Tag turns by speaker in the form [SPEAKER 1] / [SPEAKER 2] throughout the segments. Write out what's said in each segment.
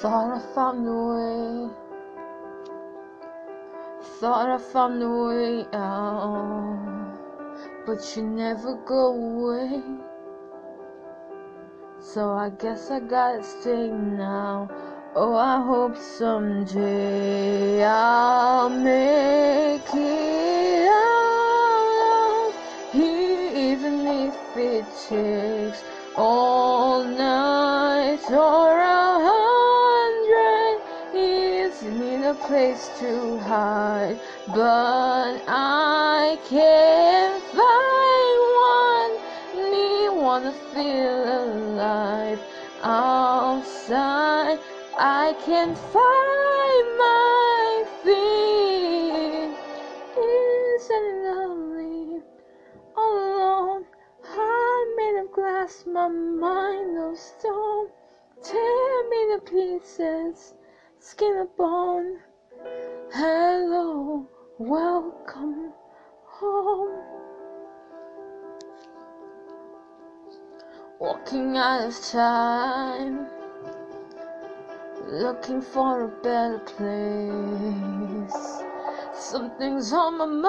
[SPEAKER 1] Thought I found a way. Thought I found a way out. But you never go away. So I guess I gotta stay now. Oh, I hope someday I'll make it out even if it takes all night or place to hide, but I can't find one. Me wanna feel alive outside. I can't find my feet. Isn't? All alone, heart made of glass, my mind of stone. Tear me to pieces, skin and bone. Hello, welcome home. Walking out of time looking for a better place. Something's on my mind,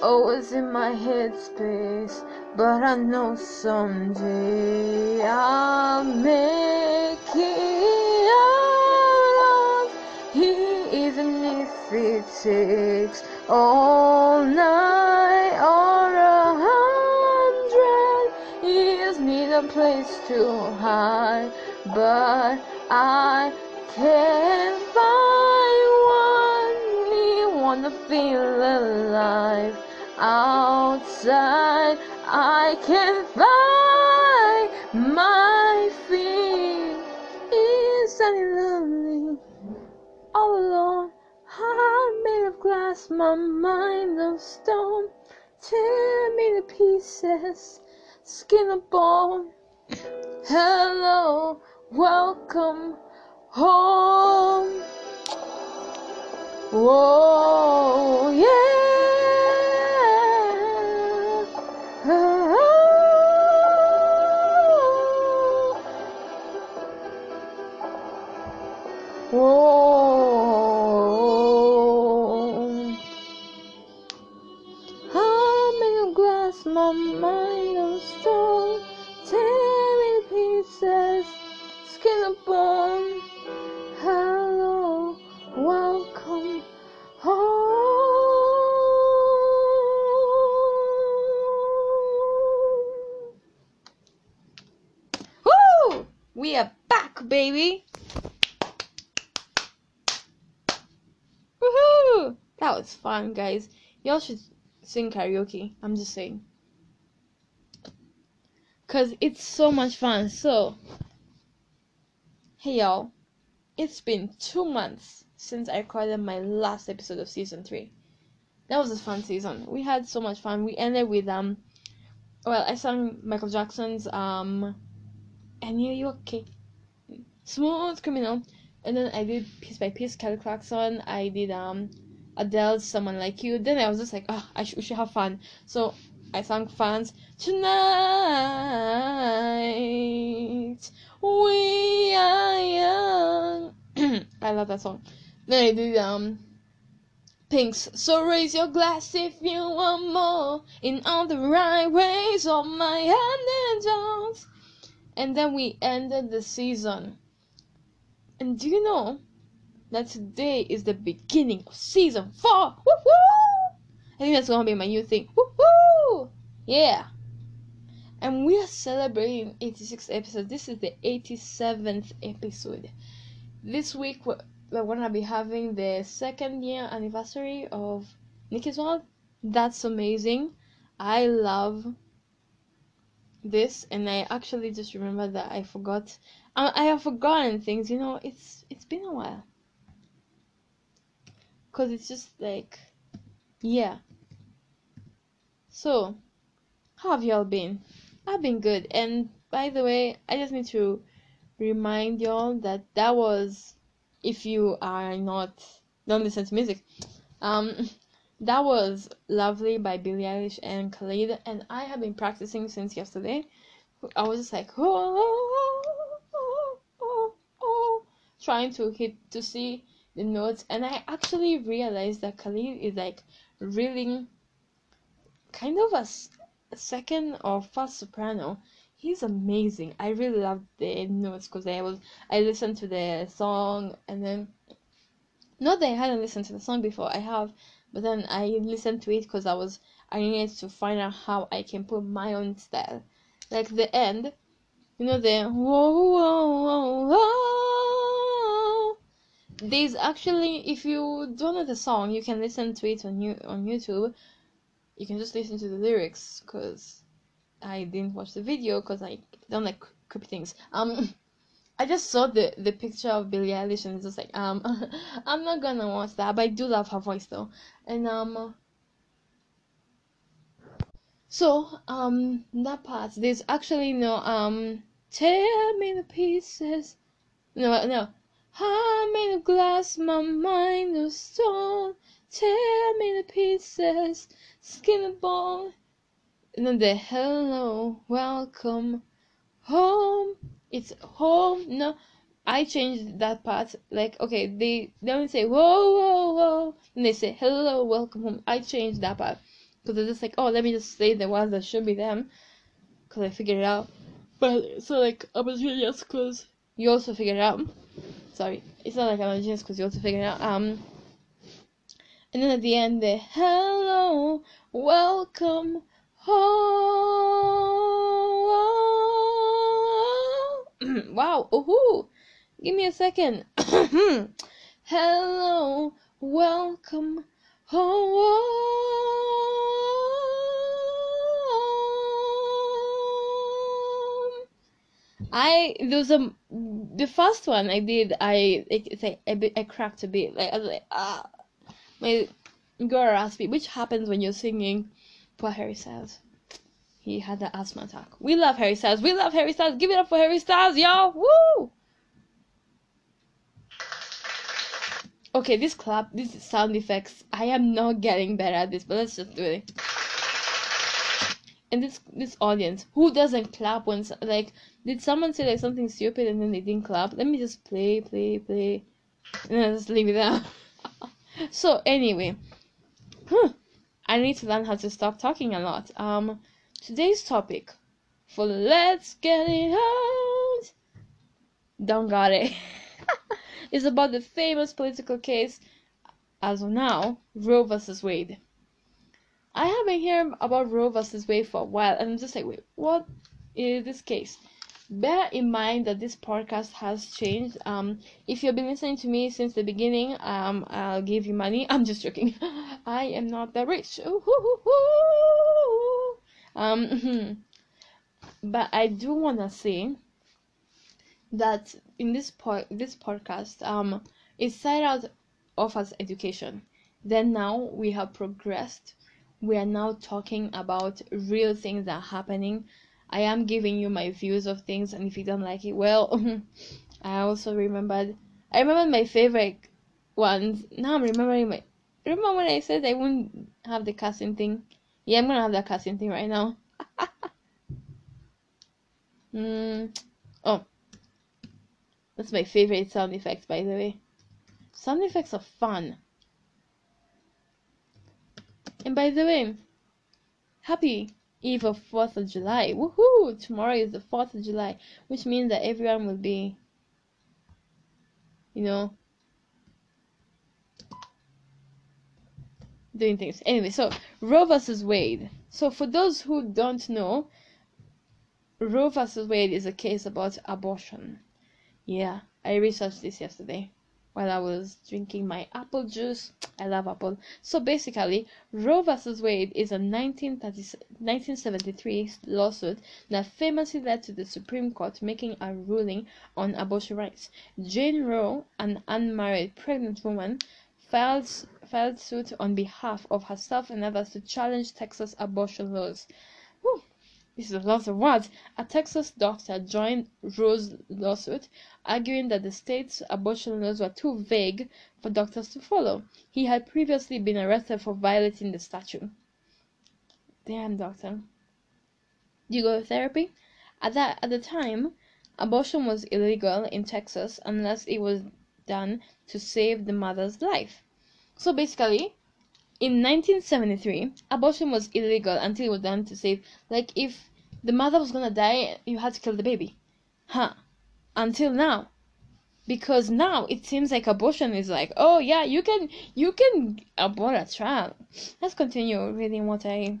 [SPEAKER 1] always in my headspace. But I know someday I'll make it it takes all night or a hundred years. Need a place to hide, but I can't find one. Wanna feel alive outside. I can't find my mind of stone. Tear me to pieces, skin and bone. Hello, welcome home. Whoa, yeah. Whoa. Fun, guys. Y'all should sing karaoke. I'm just saying. Cause it's so much fun. So, hey y'all, it's been two months since I recorded my last episode of season three. That was a fun season. We had so much fun. We ended with um, well, I sang Michael Jackson's um, "And You You Okay," Smooth Criminal, and then I did piece by piece Kelly Clarkson. I did um, Adele's "Someone Like You." Then I was just like, ah, I sh- we should have fun. So I sang fans tonight. We are young. I love that song. Then I did um Pink's So raise your glass if you want more in all the right ways of my and And then we ended the season. And do you know that today is the beginning of season four? Woohoo! I think that's gonna be my new thing. Woohoo! Yeah. And we are celebrating 86 episodes. This is the 87th episode. This week we're, gonna be having the second year anniversary of Nikki's World. That's amazing. I love this, and I actually just remember that I forgot. I, I have forgotten things. You know, it's it's been a while. Cause it's just like, yeah. So, how have y'all been? I've been good. And by the way, I just need to remind y'all that that was, if you are not don't listen to music, um, that was "Lovely" by Billie Eilish and Khalid, and I have been practicing since yesterday. I was just like, oh, trying to hit to see the notes, and I actually realized that Khalid is like really kind of a, second or first soprano. He's amazing. I really love the notes because I was I listened to the song and then not that I hadn't listened to the song before. I have, but then I listened to it because I was I needed to find out how I can put my own style. Like the end, you know the whoa whoa whoa whoa. There's actually if you don't know the song, you can listen to it on you on YouTube. You can just listen to the lyrics because I didn't watch the video because I don't like creepy things. Um. I just saw the the picture of Billie Eilish and it's just like um I'm not gonna watch that, but I do love her voice though. And um so um that part there's actually no um tear me to pieces. No no I'm made of glass, my mind of stone. Tear me to pieces, skin and bone. And then the hello, welcome home. It's home no i changed that part like okay they don't say whoa whoa whoa. And they say hello welcome home. I changed that part because it's just like oh let me just say the ones that should be them because i figured it out. But so like I was a genius because you also figured it out sorry. It's not like i'm a genius because you also figured it out. Um and then at the end the hello welcome home. Wow ooh give me a second. Hello welcome home i there's a the first one i did i it's like a bit i cracked a bit like i was like ah. My girl raspy which happens when you're singing poor harry styles? He had the asthma attack. We love harry styles. We love harry styles. Give it up for harry styles y'all woo! Okay this clap this sound effects i am not getting better at this but let's just do it. And this this audience who doesn't clap when like did someone say like something stupid and then they didn't clap? Let me just play play play. And then just leave it there. So anyway. Huh, i need to learn how to stop talking a lot. Um today's topic. For let's get it out. Don't got it. Is about the famous political case as of now roe versus wade. I have been hearing about Roe versus Wade for a while, and I'm just like, wait, what is this case? Bear in mind that this podcast has changed. Um, if you've been listening to me since the beginning, um, I'll give you money. I'm just joking. I am not that rich. Um, but I do wanna say that in this part, this podcast, um, it started out off as education. Then now we have progressed we are now talking about real things that are happening. I am giving you my views of things, and if you don't like it, well, I also remembered. I remember my favorite ones. Now I'm remembering my. Remember when I said I wouldn't have the casting thing? Yeah, I'm gonna have that casting thing right now. mm. Oh, that's my favorite sound effects, by the way. Sound effects are fun. And by the way, happy Eve of 4th of July. Woohoo! Tomorrow is the 4th of July, which means that everyone will be, you know, doing things. Anyway, so Roe versus Wade. So for those who don't know, Roe versus Wade is a case about abortion. Yeah, I researched this yesterday while I was drinking my apple juice. I love apple. So basically, Roe versus Wade is a 1973 lawsuit that famously led to the Supreme Court making a ruling on abortion rights. Jane Roe, an unmarried pregnant woman, filed, filed suit on behalf of herself and others to challenge Texas abortion laws. This is a lot of words. A Texas doctor joined Roe's lawsuit, arguing that the state's abortion laws were too vague for doctors to follow. He had previously been arrested for violating the statute. Damn, doctor. Do you go to therapy? At that at the time, abortion was illegal in Texas unless it was done to save the mother's life. So basically, in 1973, abortion was illegal until it was done to save. Like if the mother was gonna die, you had to kill the baby, huh? Until now, because now it seems like abortion is like, oh yeah, you can you can abort a child. Let's continue reading what I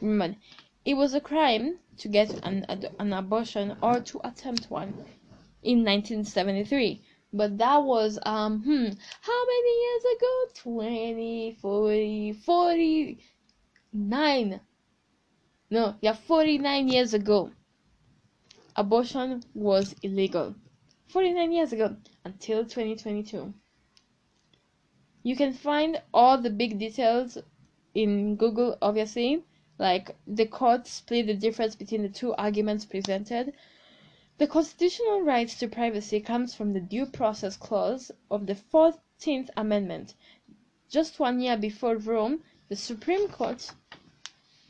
[SPEAKER 1] remember. It was a crime to get an, an abortion or to attempt one in 1973 but that was um hmm how many years ago? 20 40 49 no yeah 49 years ago. Abortion was illegal. 49 years ago until 2022 you can find all the big details in google obviously. Like the court split the difference between the two arguments presented. The constitutional right to privacy comes from the Due Process Clause of the Fourteenth Amendment. Just one year before Rome, the Supreme Court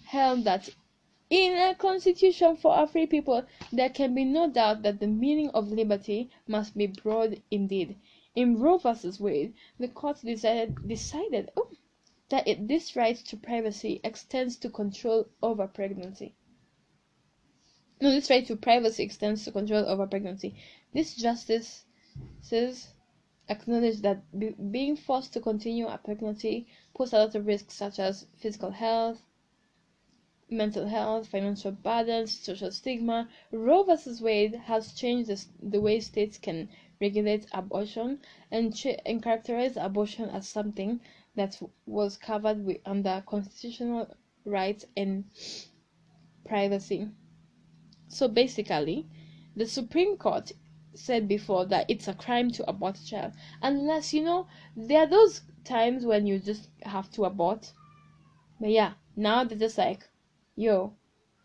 [SPEAKER 1] held that in a constitution for a free people, there can be no doubt that the meaning of liberty must be broad indeed. In Roe v. Wade, the court decided, decided oh, that it, this right to privacy extends to control over pregnancy. No, this right to privacy extends to control over pregnancy. This justice says acknowledge that be, being forced to continue a pregnancy poses a lot of risks such as physical health, mental health, financial burdens, social stigma. Roe v. Wade has changed this, the way states can regulate abortion and, ch- and characterize abortion as something that was covered with, under constitutional rights and privacy. So basically, the Supreme Court said before that it's a crime to abort a child, unless you know there are those times when you just have to abort. But yeah, now they're just like, yo,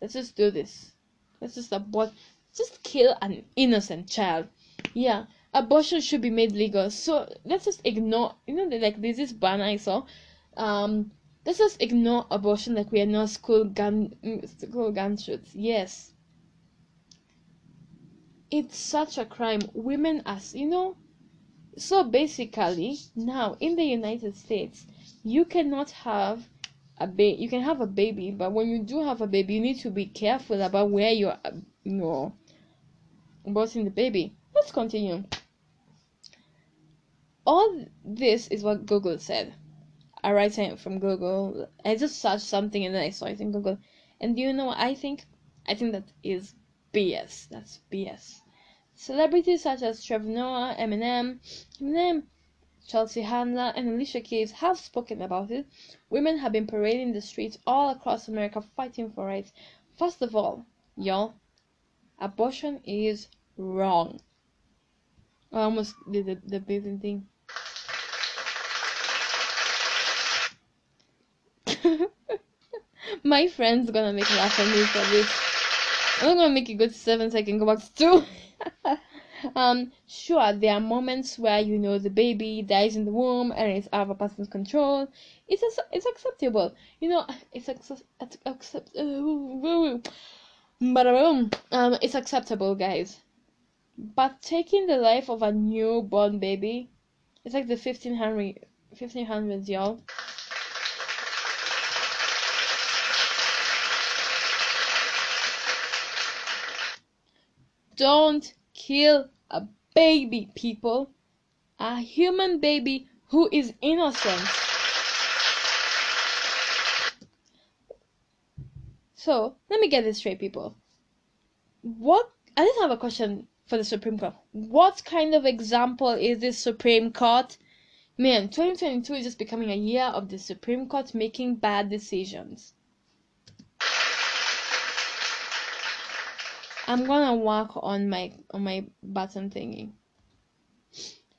[SPEAKER 1] let's just do this. Let's just abort, just kill an innocent child. Yeah, abortion should be made legal. So let's just ignore, you know, like this banner I saw. Um, let's just ignore abortion like we are not school gun school gun shoots. Yes, it's such a crime. Women as you know. So basically, now in the United States, you cannot have a baby. You can have a baby, but when you do have a baby, you need to be careful about where you're, uh, you know, aborting the baby. Let's continue all this is what Google said. I write it from Google. I just searched something and then I saw it in Google. And do you know I think? I think that is BS. That's BS. Celebrities such as Trevor Noah, Eminem, Chelsea Handler, and Alicia Keys have spoken about it. Women have been parading the streets all across America fighting for rights. First of all, y'all, abortion is wrong. I almost did the, the breathing thing. My friend's gonna make laugh at me for this. I'm gonna make it go to seven so I can go back to two. Um, sure, there are moments where you know the baby dies in the womb and it's out of a person's control. It's it's acceptable. You know, it's accept accept. Um, it's acceptable, guys. But taking the life of a newborn baby, it's like the 1500 1500s, y'all. Don't kill a baby, people. A human baby who is innocent. So, let me get this straight, people. What? I just have a question for the Supreme Court. What kind of example is this Supreme Court? Man, 2022 is just becoming a year of the Supreme Court making bad decisions. I'm gonna work on my on my button thingy.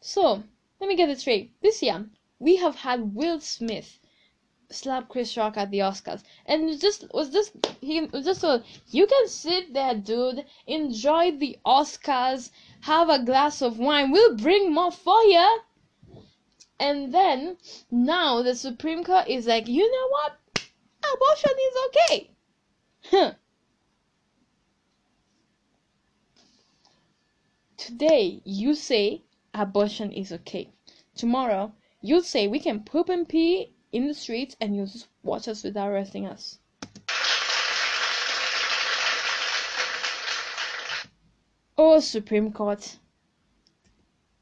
[SPEAKER 1] So let me get it straight. This year we have had Will Smith slap Chris Rock at the Oscars, and just was just he was just so you can sit there, dude, enjoy the Oscars, have a glass of wine. We'll bring more for you. And then now the Supreme Court is like, you know what? Abortion is okay. Huh. Today you say abortion is okay. Tomorrow, you'll say we can poop and pee in the streets and you'll just watch us without arresting us. Oh, Supreme Court.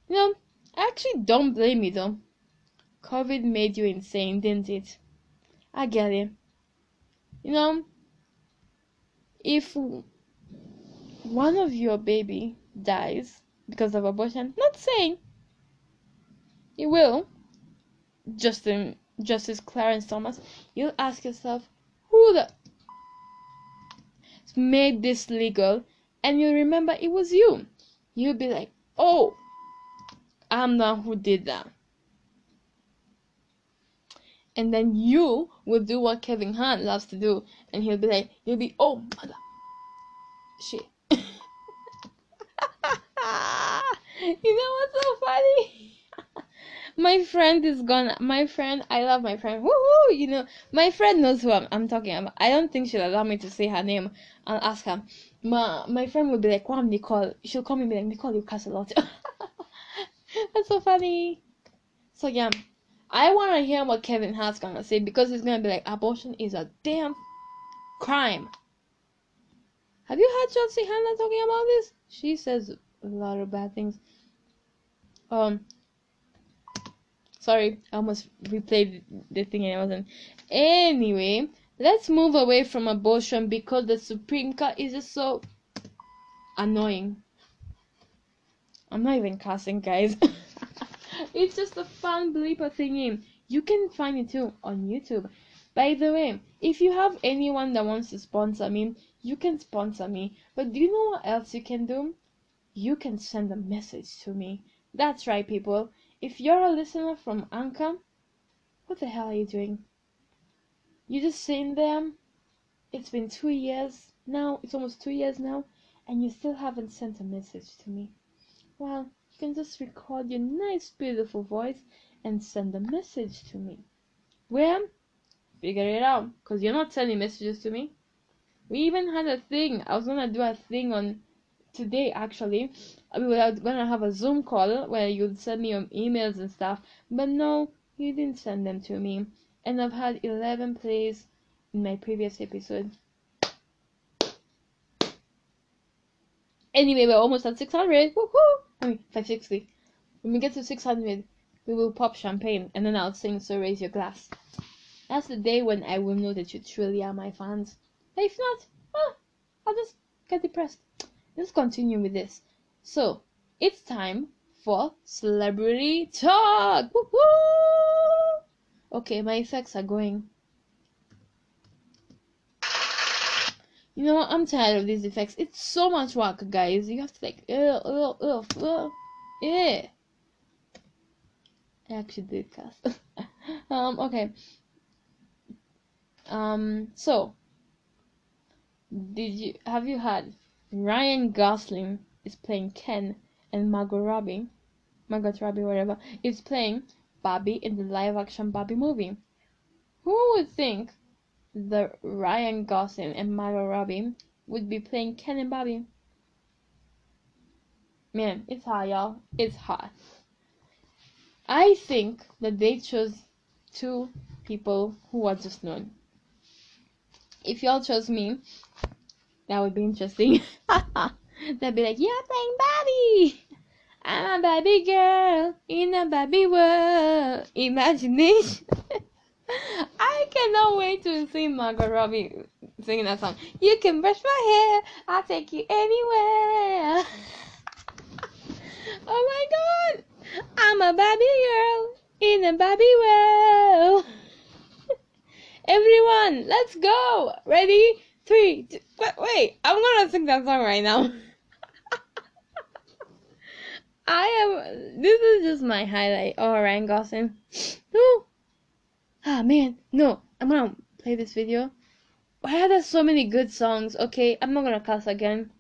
[SPEAKER 1] You know, I actually don't blame you though. COVID made you insane, didn't it? I get it. You know, if one of your baby dies because of abortion, not saying it will, Justin Justice Clarence Thomas, you'll ask yourself, who the made this legal? And you'll remember it was you. You'll be like, oh, I'm the one who did that. And then you will do what Kevin Hart loves to do, and he'll be like, you'll be, oh, mother, shit. you know what's so funny? my friend is gonna my friend i love my friend. Woo you know my friend knows who I'm, I'm talking about. I don't think she'll allow me to say her name and ask her. My my friend will be like wow nicole. She'll call me be like nicole you cuss a lot. That's so funny. So yeah. I want to hear what kevin hart's gonna say because he's gonna be like abortion is a damn crime. Have you heard chelsea Handler talking about this? She says a lot of bad things um Sorry, I almost replayed the thing and I wasn't. Anyway, let's move away from abortion because the Supreme Court is just so annoying. I'm not even cussing, guys. it's just a fun bleeper thingy. You can find it too on YouTube. By the way, if you have anyone that wants to sponsor me, you can sponsor me. But do you know what else you can do? You can send a message to me. That's right, people. If you're a listener from Anchor, what the hell are you doing? You just sitting them. It's been two years now. It's almost two years now, and you still haven't sent a message to me. Well, you can just record your nice, beautiful voice and send a message to me. Where? Figure it out, cause you're not sending messages to me. We even had a thing. I was gonna do a thing on today actually we were gonna have a zoom call where you'd send me your emails and stuff but no you didn't send them to me. And i've had 11 plays in my previous episode. Anyway we're almost at 600 Woohoo! i mean 560 when we get to 600 we will pop champagne and then i'll sing so raise your glass. That's the day when i will know that you truly are my fans. If not well, i'll just get depressed let's continue with this. So, it's time for celebrity talk. Woo-hoo! Okay, my effects are going. You know what? I'm tired of these effects. It's so much work, guys. You have to like, ugh, ugh, ugh, ugh. yeah. I actually did cast. um, okay. Um, so, did you have you had Ryan Gosling is playing Ken, and Margot Robbie, Margot Robbie, whatever, is playing Barbie in the live-action Barbie movie. Who would think that Ryan Gosling and Margot Robbie would be playing Ken and Barbie? Man, it's hard, y'all. It's hard. I think that they chose two people who are just known. If y'all chose me, that would be interesting. They'd be like, You're playing Barbie! I'm a Barbie girl in a Barbie world. Imagination. I cannot wait to see Margot Robbie singing that song. You can brush my hair, I'll take you anywhere. oh my god! I'm a Barbie girl in a Barbie world. Everyone, let's go! Ready? Three, wait, I'm gonna sing that song right now. I am. This is just my highlight. Oh, Ryan. No. Ah man, no. I'm gonna play this video. Why are there so many good songs? Okay, I'm not gonna cuss again.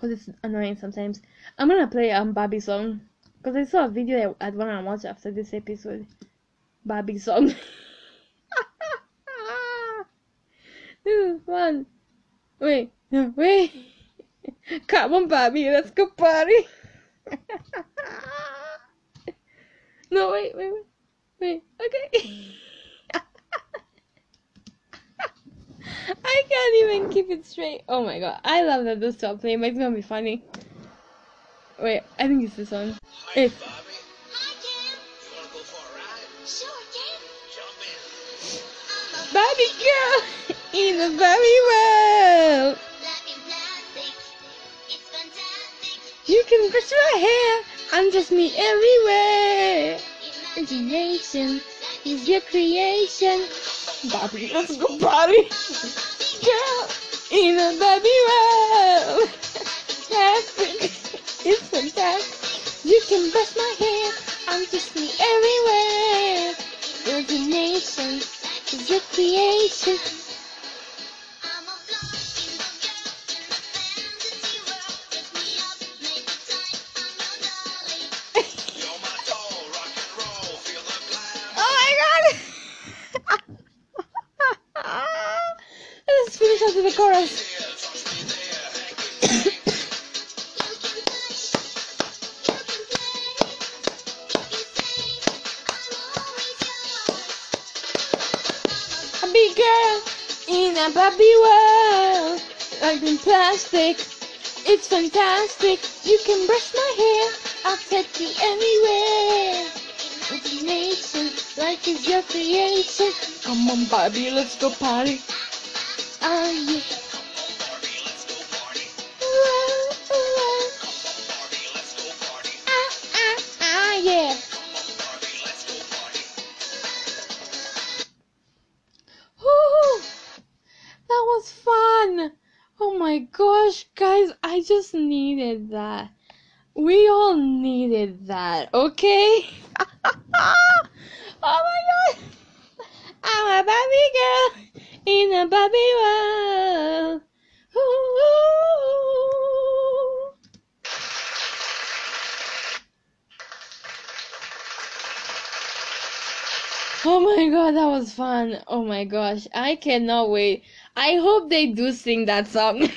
[SPEAKER 1] Cause it's annoying sometimes. I'm gonna play um Barbie song. Cause I saw a video I'd wanna watch after this episode. Barbie song. two, one. Wait, no, wait. Come on, Bobby, let's go party. no, wait, wait, wait, wait. Okay. I can't even keep it straight. Oh my god, I love that this stop playing, but it's gonna be funny. Wait, I think it's this one.
[SPEAKER 2] Hi,
[SPEAKER 1] It's
[SPEAKER 2] Bobby.
[SPEAKER 3] Hi, Ken.
[SPEAKER 2] You wanna go for a ride?
[SPEAKER 3] Sure, Ken.
[SPEAKER 2] Jump in.
[SPEAKER 3] I'm a
[SPEAKER 1] Barbie girl in the Barbie world.
[SPEAKER 3] life in plastic. It's fantastic.
[SPEAKER 1] You can brush my hair, and just me everywhere. Imagination is your creation. Barbie, let's go party. Girl in a Barbie world. Fantastic, it's fantastic. You can brush my hair, and just me everywhere. Imagination is your creation.
[SPEAKER 3] A
[SPEAKER 1] big girl in a Barbie world, in plastic. It's fantastic. You can brush my hair. I'll take you anywhere. Imagination, life is your creation. Come on, Barbie, let's go party. Ah, yeah. Ah, ah, ah, yeah. That was fun! Oh my gosh, guys, I just needed that. We all needed that, okay? oh my god! I'm a Barbie girl in a world. Ooh. Oh my god, that was fun. Oh my gosh, I cannot wait. I hope they do sing that song.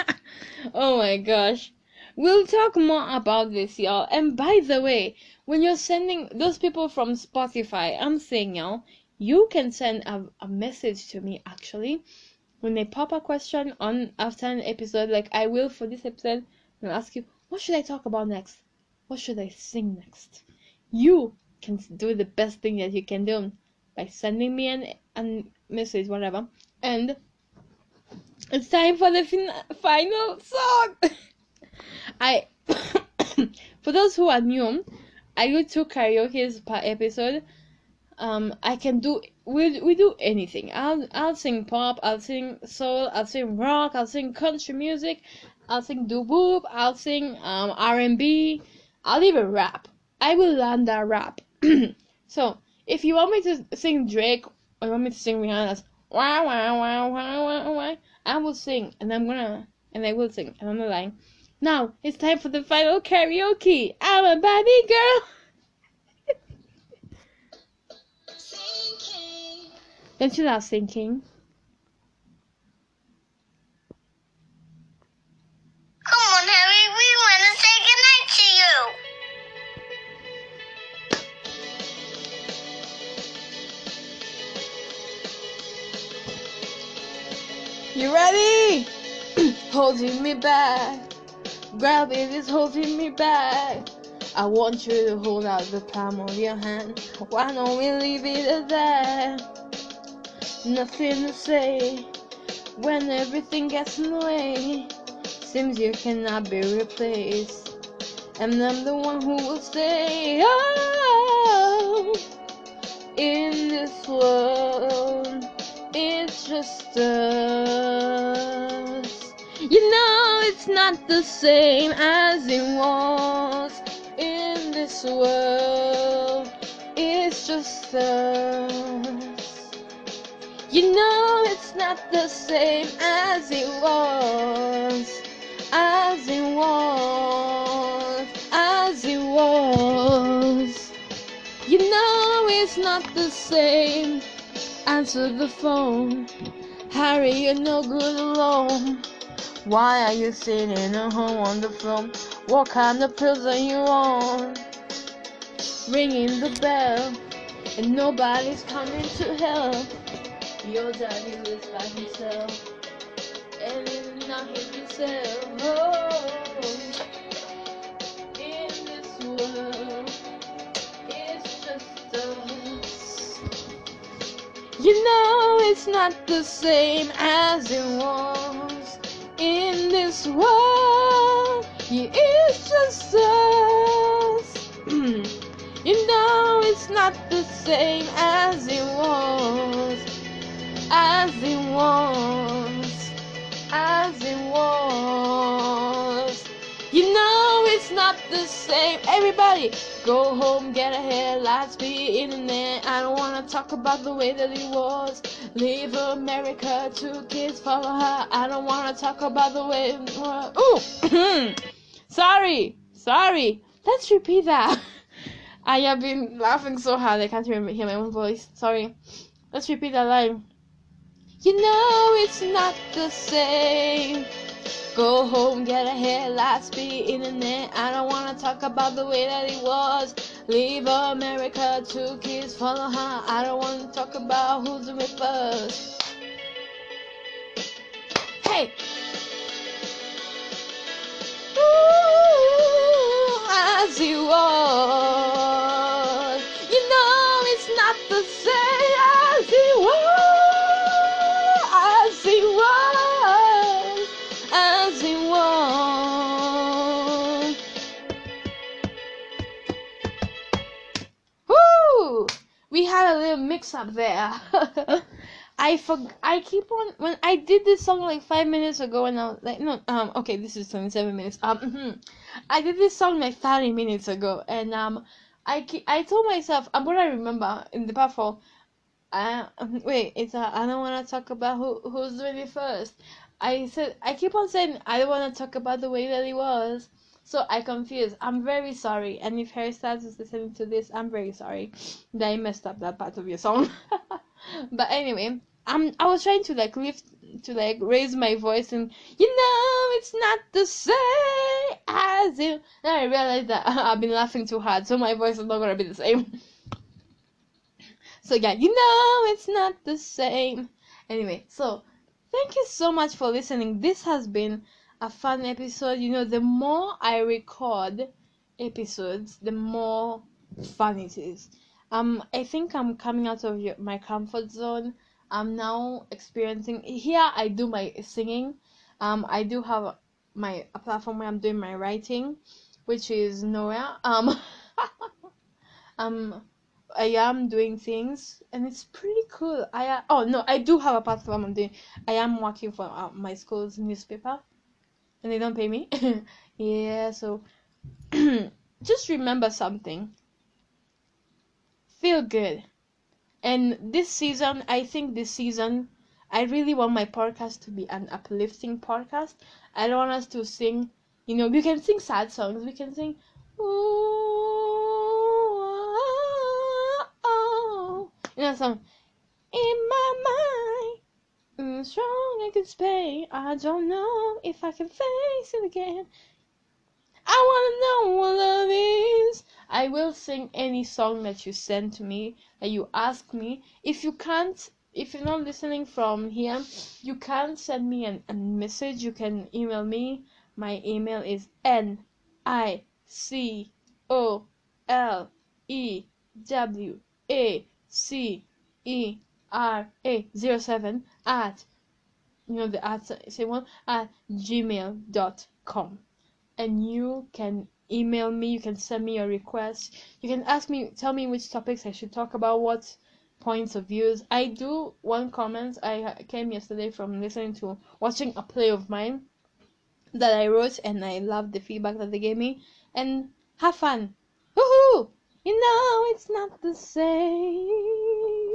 [SPEAKER 1] oh my gosh. We'll talk more about this, y'all. And by the way, when you're sending those people from Spotify, I'm saying, y'all, you can send a, a message to me actually when they pop a question on after an episode, like I will for this episode, and ask you, what should I talk about next? What should I sing next? You can do the best thing that you can do by sending me an, an message, whatever. And it's time for the fin- final song. I, for those who are new, I do two karaoke's per episode. Um, I can do we we do anything. I'll I'll sing pop, I'll sing soul, I'll sing rock, I'll sing country music, I'll sing doo wop, I'll sing um R and B, I'll even rap. I will learn that rap. so if you want me to sing Drake or you want me to sing Rihanna's wah wah wah wah wah wah, I will sing and I'm gonna and I will sing and I'm not lying. Now it's time for the final karaoke. I'm a Barbie girl. Don't you love singing?
[SPEAKER 3] Come on, Harry. We want to say goodnight to you.
[SPEAKER 1] You ready? holding me back. Gravity is holding me back. I want you to hold out the palm of your hand. Why don't we leave it at that? Nothing to say when everything gets in the way. Seems you cannot be replaced. And I'm the one who will stay. Oh, in this world, it's just us. You know, it's not the same as it was in this world. It's just us. You know, it's not the same as it was. As it was. As it was. You know, it's not the same. Answer the phone. Harry, you're no good alone. Why are you sitting at home on the floor? What kind of pills are you on? Ringing the bell, and nobody's coming to help. Your daddy lives by himself, and not his himself. Oh, in this world, it's just us. You know it's not the same as it was in this world. It's just us. you know it's not the same as it was, as it was, as it was. You know it's not the same. Everybody, go home, get a hair, lights be internet. I don't wanna talk about the way that it was. Leave America, two kids follow her. I don't wanna talk about the way. Ooh, sorry, sorry. Let's repeat that. I have been laughing so hard I can't even hear my own voice. Sorry. Let's repeat that line. You know it's not the same. Go home, get a hair, lights be internet. I don't wanna talk about the way that it was. Leave America, two kids follow her. I don't wanna talk about who's it first. Hey! Ooh, as it was. You know it's not the same We had a little mix up there. I forg I keep on when I did this song like five minutes ago and I was like no um okay this is twenty seven minutes um mhm. I did this song like thirty minutes ago and um I ke- I told myself I'm gonna remember in the platform uh um, wait it's uh, I don't wanna talk about who who's doing it first I said I keep on saying I don't wanna talk about the way that it was so I confused. I'm very sorry. And if Harry Styles is listening to this I'm very sorry. That I messed up that part of your song. But anyway i'm i was trying to like lift to like raise my voice and you know it's not the same as you. Then i realized that i've been laughing too hard so my voice is not gonna be the same. So yeah you know it's not the same. Anyway so thank you so much for listening. This has been a fun episode. You know the more i record episodes the more fun it is. Um i think i'm coming out of my comfort zone. I'm now experiencing here i do my singing. Um i do have my a platform where i'm doing my writing which is nowhere. Um um i am doing things and it's pretty cool. I oh no i do have a platform i'm doing. I am working for uh, my school's newspaper and they don't pay me yeah so just remember something feel good. And this season, I think this season, I really want my podcast to be an uplifting podcast. I don't want us to sing, you know, we can sing sad songs. We can sing, ooh, ah, oh, you know, some in my mind. Mm, Strong I stay. I don't know if I can face it again. I wanna know what love is. I will sing any song that you send to me, that you ask me. If you can't, if you're not listening from here, you can send me an, a message. You can email me. My email is n i c o l e w a c e r a zero seven at you know the at same one at gmail.com and you can email me you can send me your requests. You can ask me tell me which topics i should talk about what points of views. I do one comment i came yesterday from listening to watching a play of mine that i wrote and i loved the feedback that they gave me. And have fun. Woohoo! you know it's not the same